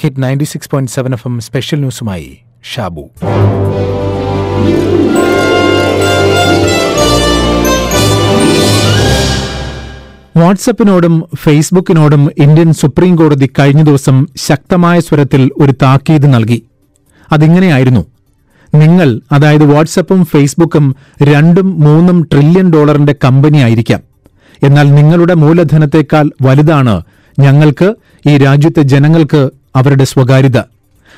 Hit ninety six point seven F M special ന്യൂസുമായി Shabu. വാട്സപ്പിനോടും ഫേസ്ബുക്കിനോടും Indian supreme കോടതി കഴിഞ്ഞ ദിവസം ശക്തമായ സ്വരത്തിൽ ഒരു താക്കീത് നൽകി. അതിങ്ങനെയായിരുന്നു. നിങ്ങൾ അതായത് വാട്സപ്പും ഫേസ്ബുക്കും രണ്ടും മൂന്നും ട്രില്യൺ ഡോളറിന്റെ കമ്പനിയായിരിക്കാം എന്നാൽ നിങ്ങളുടെ മൂലധനത്തേക്കാൾ വലുതാണ് ഞങ്ങൾക്ക് ഈ രാജ്യത്തെ ജനങ്ങൾക്ക് അവരുടെ സ്വകാര്യത.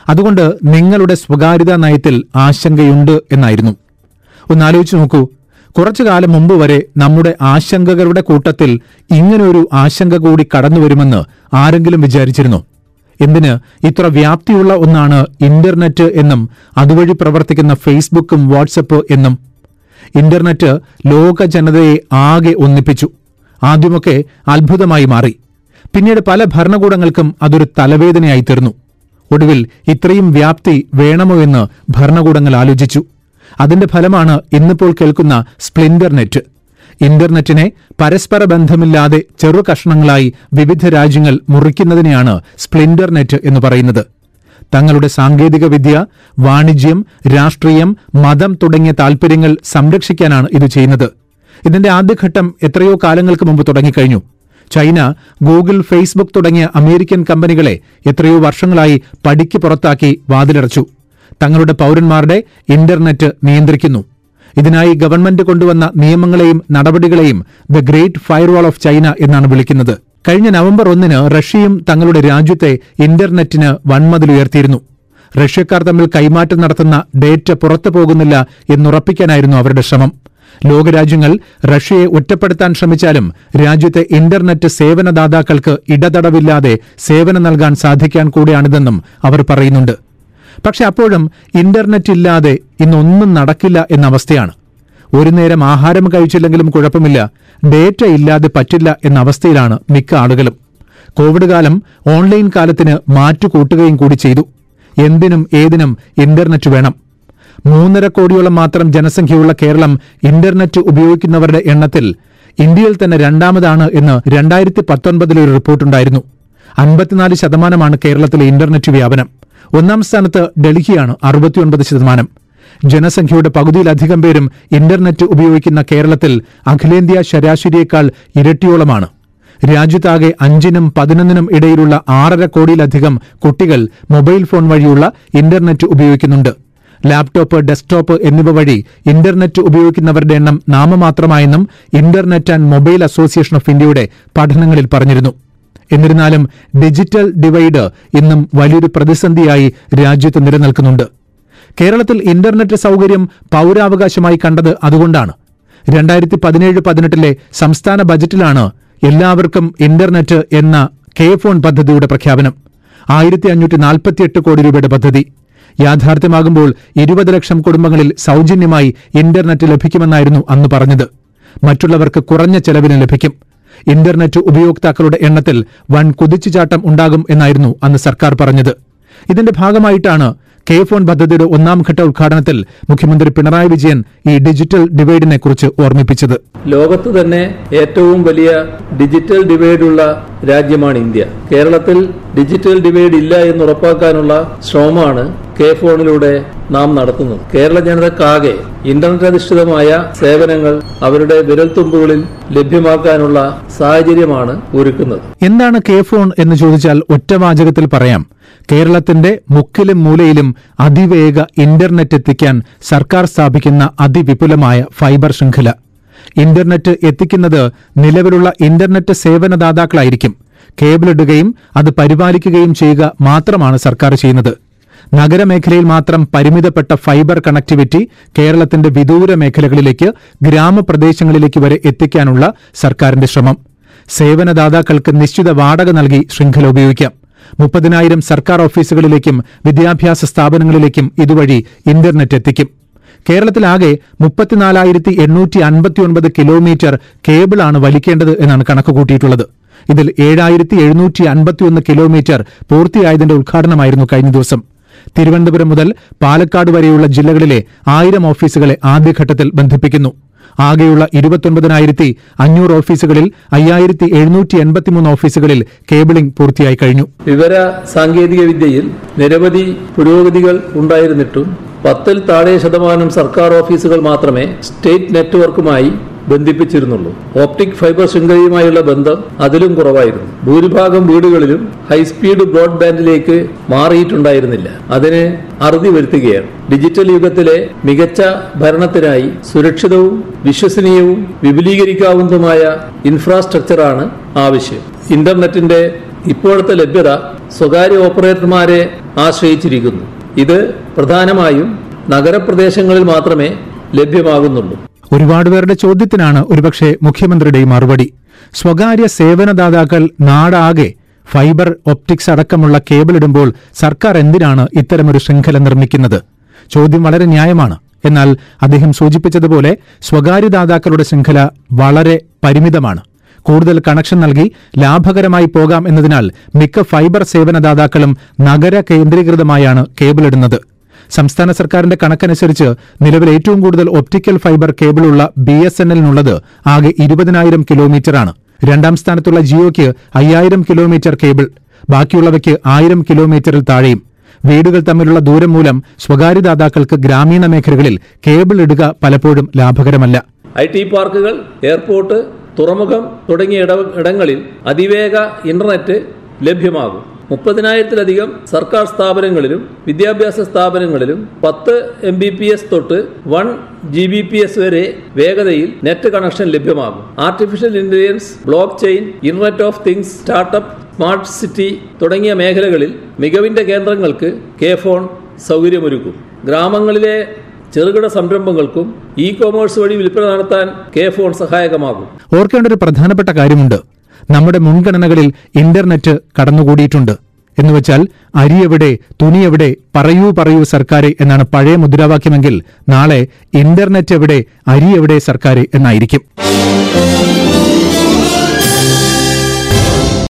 അതുകൊണ്ട് നിങ്ങളുടെ സ്വകാര്യതാ നയത്തിൽ ആശങ്കയുണ്ട് എന്നായിരുന്നു. ഒന്ന് ആലോചിച്ച് നോക്കൂ. കുറച്ചു കാലം മുമ്പ് വരെ നമ്മുടെ ആശങ്കകളുടെ കൂട്ടത്തിൽ ഇങ്ങനൊരു ആശങ്ക കൂടി കടന്നുവരുമെന്ന് ആരെങ്കിലും വിചാരിച്ചിരുന്നു? എന്തിന്? ഇത്ര വ്യാപ്തിയുള്ള ഒന്നാണ് ഇന്റർനെറ്റ് എന്നും അതുവഴി പ്രവർത്തിക്കുന്ന ഫേസ്ബുക്കും വാട്സപ്പ് എന്നും. ഇന്റർനെറ്റ് ലോക ജനതയെ ആകെ ഒന്നിപ്പിച്ചു. ആദ്യമൊക്കെ അത്ഭുതമായി മാറി. പിന്നീട് പല ഭരണകൂടങ്ങൾക്കും അതൊരു തലവേദനയായി തീർന്നു. ഒടുവിൽ ഇത്രയും വ്യാപ്തി വേണമോ എന്ന് ഭരണകൂടങ്ങൾ ആലോചിച്ചു. അതിന്റെ ഫലമാണ് ഇന്നിപ്പോൾ കേൾക്കുന്ന സ്പ്ലിൻഡർ നെറ്റ്. ഇന്റർനെറ്റിനെ പരസ്പര ബന്ധമില്ലാതെ ചെറു കഷ്ണങ്ങളായി വിവിധ രാജ്യങ്ങൾ മുറിക്കുന്നതിനെയാണ് സ്പ്ലിൻഡർ നെറ്റ് എന്ന് പറയുന്നത്. തങ്ങളുടെ സാങ്കേതിക വിദ്യ വാണിജ്യം രാഷ്ട്രീയം മതം തുടങ്ങിയ താൽപര്യങ്ങൾ സംരക്ഷിക്കാനാണ് ഇത് ചെയ്യുന്നത്. ഇതിന്റെ ആദ്യഘട്ടം എത്രയോ കാലങ്ങൾക്ക് മുമ്പ് തുടങ്ങിക്കഴിഞ്ഞു. ചൈന ഗൂഗിൾ ഫേസ്ബുക്ക് തുടങ്ങിയ അമേരിക്കൻ കമ്പനികളെ എത്രയോ വർഷങ്ങളായി പടിക്ക് പുറത്താക്കി വാതിലടച്ചു. തങ്ങളുടെ പൌരന്മാരുടെ ഇന്റർനെറ്റ് നിയന്ത്രിക്കുന്നു. ഇതിനായി ഗവൺമെന്റ് കൊണ്ടുവന്ന നിയമങ്ങളെയും നടപടികളെയും the great firewall of China എന്നാണ് വിളിക്കുന്നത്. കഴിഞ്ഞ നവംബർ ഒന്നിന് റഷ്യയും തങ്ങളുടെ രാജ്യത്തെ ഇന്റർനെറ്റിന് വൻമതിലുയർത്തിയിരുന്നു. റഷ്യക്കാർ തമ്മിൽ കൈമാറ്റം നടത്തുന്ന ഡേറ്റ പുറത്തു പോകുന്നില്ല എന്നുറപ്പിക്കാനായിരുന്നു അവരുടെ ശ്രമം. ലോകരാജ്യങ്ങൾ റഷ്യയെ ഒറ്റപ്പെടുത്താൻ ശ്രമിച്ചാലും രാജ്യത്തെ ഇന്റർനെറ്റ് സേവനദാതാക്കൾക്ക് ഇടതടവില്ലാതെ സേവനം നൽകാൻ സാധിക്കാൻ കൂടിയാണിതെന്നും അവർ പറയുന്നുണ്ട്. പക്ഷെ അപ്പോഴും ഇന്റർനെറ്റ് ഇല്ലാതെ ഇന്നൊന്നും നടക്കില്ല എന്ന അവസ്ഥയാണ്. ഒരു നേരം ആഹാരം കഴിച്ചില്ലെങ്കിലും കുഴപ്പമില്ല ഡേറ്റ ഇല്ലാതെ പറ്റില്ല എന്ന അവസ്ഥയിലാണ് മിക്ക ആളുകളും. കോവിഡ് കാലം ഓൺലൈൻ കാലത്തിന് മാറ്റുകൂട്ടുകയും കൂടി ചെയ്തു. എന്തിനും ഏതിനും ഇന്റർനെറ്റ് വേണം. മൂന്നര കോടിയോളം മാത്രം ജനസംഖ്യയുള്ള കേരളം ഇന്റർനെറ്റ് ഉപയോഗിക്കുന്നവരുടെ എണ്ണത്തിൽ ഇന്ത്യയിൽ തന്നെ രണ്ടാമതാണ് എന്ന് രണ്ടായിരത്തി പത്തൊൻപതിലെ ഒരു റിപ്പോർട്ടുണ്ടായിരുന്നു. അൻപത്തിനാല് ശതമാനമാണ് കേരളത്തിലെ ഇന്റർനെറ്റ് വ്യാപനം. ഒന്നാം സ്ഥാനത്ത് ഡൽഹിയാണ് അറുപത്തിയൊൻപത് ശതമാനം. ജനസംഖ്യയുടെ പകുതിയിലധികം പേരും ഇന്റർനെറ്റ് ഉപയോഗിക്കുന്ന കേരളത്തിൽ അഖിലേന്ത്യാ ശരാശരിയേക്കാൾ ഇരട്ടിയോളമാണ്. രാജ്യത്താകെ അഞ്ചിനും പതിനൊന്നിനും ഇടയിലുള്ള ആറര കോടിയിലധികം കുട്ടികൾ മൊബൈൽ ഫോൺ വഴിയുള്ള ഇന്റർനെറ്റ് ഉപയോഗിക്കുന്നുണ്ട്. ലാപ്ടോപ്പ് ഡെസ്ക്ടോപ്പ് എന്നിവ വഴി ഇന്റർനെറ്റ് ഉപയോഗിക്കുന്നവരുടെ എണ്ണം നാമമാത്രമായെന്നും internet and mobile association of ഇന്ത്യയുടെ പഠനങ്ങളിൽ പറഞ്ഞിരുന്നു. എന്നിരുന്നാലും ഡിജിറ്റൽ ഡിവൈഡ് ഇന്നും വലിയൊരു പ്രതിസന്ധിയായി രാജ്യത്ത് നിലനിൽക്കുന്നുണ്ട്. കേരളത്തിൽ ഇന്റർനെറ്റ് സൗകര്യം പൌരാവകാശമായി കണ്ടത് അതുകൊണ്ടാണ്. രണ്ടായിരത്തി പതിനേഴ് പതിനെട്ടിലെ സംസ്ഥാന ബജറ്റിലാണ് എല്ലാവർക്കും ഇന്റർനെറ്റ് എന്ന കെ ഫോൺ പദ്ധതിയുടെ പ്രഖ്യാപനം. ആയിരത്തി അഞ്ഞൂറ്റി നാൽപ്പത്തിയെട്ട് കോടി രൂപയുടെ പദ്ധതി. യാഥാർത്ഥ്യമാകുമ്പോൾ ഇരുപത് ലക്ഷം കുടുംബങ്ങളിൽ സൗജന്യമായി ഇന്റർനെറ്റ് ലഭിക്കുമെന്നായിരുന്നു അന്ന് പറഞ്ഞത്. മറ്റുള്ളവർക്ക് കുറഞ്ഞ ചെലവിന് ലഭിക്കും. ഇന്റർനെറ്റ് ഉപയോക്താക്കളുടെ എണ്ണത്തിൽ വൻ കുതിച്ചുചാട്ടം ഉണ്ടാകും എന്നായിരുന്നു അന്ന് സർക്കാർ പറഞ്ഞത്. ഇതിന്റെ ഭാഗമായിട്ടാണ് കെ ഫോൺ പദ്ധതിയുടെ ഒന്നാം ഘട്ട ഉദ്ഘാടനത്തിൽ മുഖ്യമന്ത്രി പിണറായി വിജയൻ ഈ ഡിജിറ്റൽ ഡിവൈഡിനെ കുറിച്ച് ഓർമ്മിപ്പിച്ചത്. ലോകത്ത് തന്നെ ഏറ്റവും വലിയ ഡിജിറ്റൽ ഡിവൈഡ് ഉള്ള രാജ്യമാണ് ഇന്ത്യ. കേരളത്തിൽ ഡിജിറ്റൽ ഡിവൈഡ് ഇല്ല എന്ന് ഉറപ്പാക്കാനുള്ള ശ്രമമാണ് കെ ഫോണിലൂടെ നാം നടത്തുന്നത്. കേരള ജനതക്കാകെ ഇന്റർനെറ്റ് അധിഷ്ഠിതമായ സേവനങ്ങൾ അവരുടെ വിരൽത്തുമ്പുകളിൽ ലഭ്യമാക്കാനുള്ള സാഹചര്യമാണ് ഒരുക്കുന്നത്. എന്താണ് കെ ഫോൺ എന്ന് ചോദിച്ചാൽ ഒറ്റവാചകത്തിൽ പറയാം. കേരളത്തിന്റെ മുക്കിലും മൂലയിലും അതിവേഗ ഇന്റർനെറ്റ് എത്തിക്കാൻ സർക്കാർ സ്ഥാപിക്കുന്ന അതിവിപുലമായ ഫൈബർ ശൃംഖല. ഇന്റർനെറ്റ് എത്തിക്കുന്നത് നിലവിലുള്ള ഇന്റർനെറ്റ് സേവനദാതാക്കളായിരിക്കും. കേബിളിടുകയും അത് പരിപാലിക്കുകയും ചെയ്യുക മാത്രമാണ് സർക്കാർ ചെയ്യുന്നത്. നഗരമേഖലയിൽ മാത്രം പരിമിതപ്പെട്ട ഫൈബർ കണക്ടിവിറ്റി കേരളത്തിന്റെ വിദൂര മേഖലകളിലേക്ക് ഗ്രാമപ്രദേശങ്ങളിലേക്ക് വരെ എത്തിക്കാനുള്ള സർക്കാരിന്റെ ശ്രമം. സേവനദാതാക്കൾക്ക് നിശ്ചിത വാടക നൽകി ശൃംഖല ഉപയോഗിക്കാം. മുപ്പതിനായിരം സർക്കാർ ഓഫീസുകളിലേക്കും വിദ്യാഭ്യാസ സ്ഥാപനങ്ങളിലേക്കും ഇതുവഴി ഇന്റർനെറ്റ് എത്തിക്കും. കേരളത്തിലാകെ മുപ്പത്തിനാലായിരത്തി എണ്ണൂറ്റി അൻപത്തിയൊൻപത് കിലോമീറ്റർ കേബിളാണ് വലിക്കേണ്ടത് എന്നാണ് കണക്കുകൂട്ടിയിട്ടുള്ളത്. ഇതിൽ ഏഴായിരത്തി എഴുന്നൂറ്റി അൻപത്തിയൊന്ന് കിലോമീറ്റർ പൂർത്തിയായതിന്റെ ഉദ്ഘാടനമായിരുന്നു കഴിഞ്ഞ ദിവസം. തിരുവനന്തപുരം മുതൽ പാലക്കാട് വരെയുള്ള ജില്ലകളിലെ ആയിരം ഓഫീസുകളെ ആദ്യഘട്ടത്തിൽ ബന്ധിപ്പിക്കുന്നു. ആകെയുള്ള ഇരുപത്തൊൻപതിനായിരത്തി അഞ്ഞൂറ് ഓഫീസുകളിൽ അയ്യായിരത്തി എഴുന്നൂറ്റി എൺപത്തിമൂന്ന് ഓഫീസുകളിൽ കേബിളിംഗ് പൂർത്തിയായി കഴിഞ്ഞു. വിവര സാങ്കേതിക വിദ്യയിൽ നിരവധി പുരോഗതികൾ ഉണ്ടായിരുന്നിട്ടും പത്തിൽ താഴെ ശതമാനം സർക്കാർ ഓഫീസുകൾ മാത്രമേ സ്റ്റേറ്റ് നെറ്റ്വർക്കുമായി ബന്ധിപ്പിച്ചിരുന്നുള്ളൂ. ഓപ്റ്റിക് ഫൈബർ ശൃംഖലയുമായുള്ള ബന്ധം അതിലും കുറവായിരുന്നു. ഭൂരിഭാഗം വീടുകളിലും ഹൈസ്പീഡ് ബ്രോഡ്ബാൻഡിലേക്ക് മാറിയിട്ടുണ്ടായിരുന്നില്ല. അതിന് അറുതി വരുത്തുകയാണ്. ഡിജിറ്റൽ യുഗത്തിലെ മികച്ച ഭരണത്തിനായി സുരക്ഷിതവും വിശ്വസനീയവും വിപുലീകരിക്കാവുന്നതുമായ ഇൻഫ്രാസ്ട്രക്ചറാണ് ആവശ്യം. ഇന്റർനെറ്റിന്റെ ഇപ്പോഴത്തെ ലഭ്യത സ്വകാര്യ ഓപ്പറേറ്റർമാരെ ആശ്രയിച്ചിരിക്കുന്നു. ഇത് പ്രധാനമായും നഗരപ്രദേശങ്ങളിൽ മാത്രമേ ലഭ്യമാകുന്നുള്ളൂ. ഒരുപാട് പേരുടെ ചോദ്യത്തിനാണ് ഒരുപക്ഷെ മുഖ്യമന്ത്രിയുടെ മറുപടി. സ്വകാര്യ സേവനദാതാക്കൾ നാടാകെ ഫൈബർ ഒപ്റ്റിക്സ് അടക്കമുള്ള കേബിൾ ഇടുമ്പോൾ സർക്കാർ എന്തിനാണ് ഇത്തരമൊരു ശൃംഖല നിർമ്മിക്കുന്നത്? ചോദ്യം വളരെ ന്യായമാണ്. എന്നാൽ അദ്ദേഹം സൂചിപ്പിച്ചതുപോലെ സ്വകാര്യദാതാക്കളുടെ ശൃംഖല വളരെ പരിമിതമാണ്. കൂടുതൽ കണക്ഷൻ നൽകി ലാഭകരമായി പോകാം എന്നതിനാൽ മിക്ക ഫൈബർ സേവനദാതാക്കളും നഗര കേന്ദ്രീകൃതമായാണ് കേബിൾ ഇടുന്നത്. സംസ്ഥാന സർക്കാരിന്റെ കണക്കനുസരിച്ച് നിലവിൽ ഏറ്റവും കൂടുതൽ ഒപ്റ്റിക്കൽ ഫൈബർ കേബിളുള്ള ബി എസ് എൻ എല്ലിനുള്ളത് ആകെ ഇരുപതിനായിരം കിലോമീറ്ററാണ്. രണ്ടാം സ്ഥാനത്തുള്ള ജിയോയ്ക്ക് അയ്യായിരം കിലോമീറ്റർ കേബിൾ ബാക്കിയുള്ളവയ്ക്ക് ആയിരം കിലോമീറ്ററിൽ താഴെയും. വീടുകൾ തമ്മിലുള്ള ദൂരം മൂലം സ്വകാര്യദാതാക്കൾക്ക് ഗ്രാമീണ മേഖലകളിൽ കേബിൾ ഇടുക പലപ്പോഴും ലാഭകരമല്ല. ഐ ടി പാർക്കുകൾ എയർപോർട്ട് തുറമുഖം തുടങ്ങിയ ഇടങ്ങളിൽ അതിവേഗ ഇന്റർനെറ്റ് ലഭ്യമാകും. മുപ്പതിനായിരത്തിലധികം സർക്കാർ സ്ഥാപനങ്ങളിലും വിദ്യാഭ്യാസ സ്ഥാപനങ്ങളിലും പത്ത് എം ബി പി എസ് തൊട്ട് one G B P S വരെ വേഗതയിൽ നെറ്റ് കണക്ഷൻ ലഭ്യമാകും. Artificial intelligence blockchain internet of things startup smart city തുടങ്ങിയ മേഖലകളിൽ മികവിന്റെ കേന്ദ്രങ്ങൾക്ക് കെ ഫോൺ സൗകര്യമൊരുക്കും. ഗ്രാമങ്ങളിലെ ചെറുകിട സംരംഭങ്ങൾക്കും ഇ കോമേഴ്സ് വഴി വിൽപ്പന നടത്താൻ കെ ഫോൺ സഹായകമാകും. ഓർക്കേണ്ട ഒരു പ്രധാനപ്പെട്ട കാര്യമുണ്ട്. നമ്മുടെ മുൻഗണനകളിൽ ഇന്റർനെറ്റ് കടന്നുകൂടിയിട്ടുണ്ട്. എന്നുവെച്ചാൽ അരി എവിടെ തുണി എവിടെ പറയൂ പറയൂ സർക്കാരെ എന്നാണ് പഴയ മുദ്രാവാക്യമെങ്കിൽ നാളെ ഇന്റർനെറ്റ് എവിടെ അരി എവിടെ സർക്കാരെ എന്നായിരിക്കും.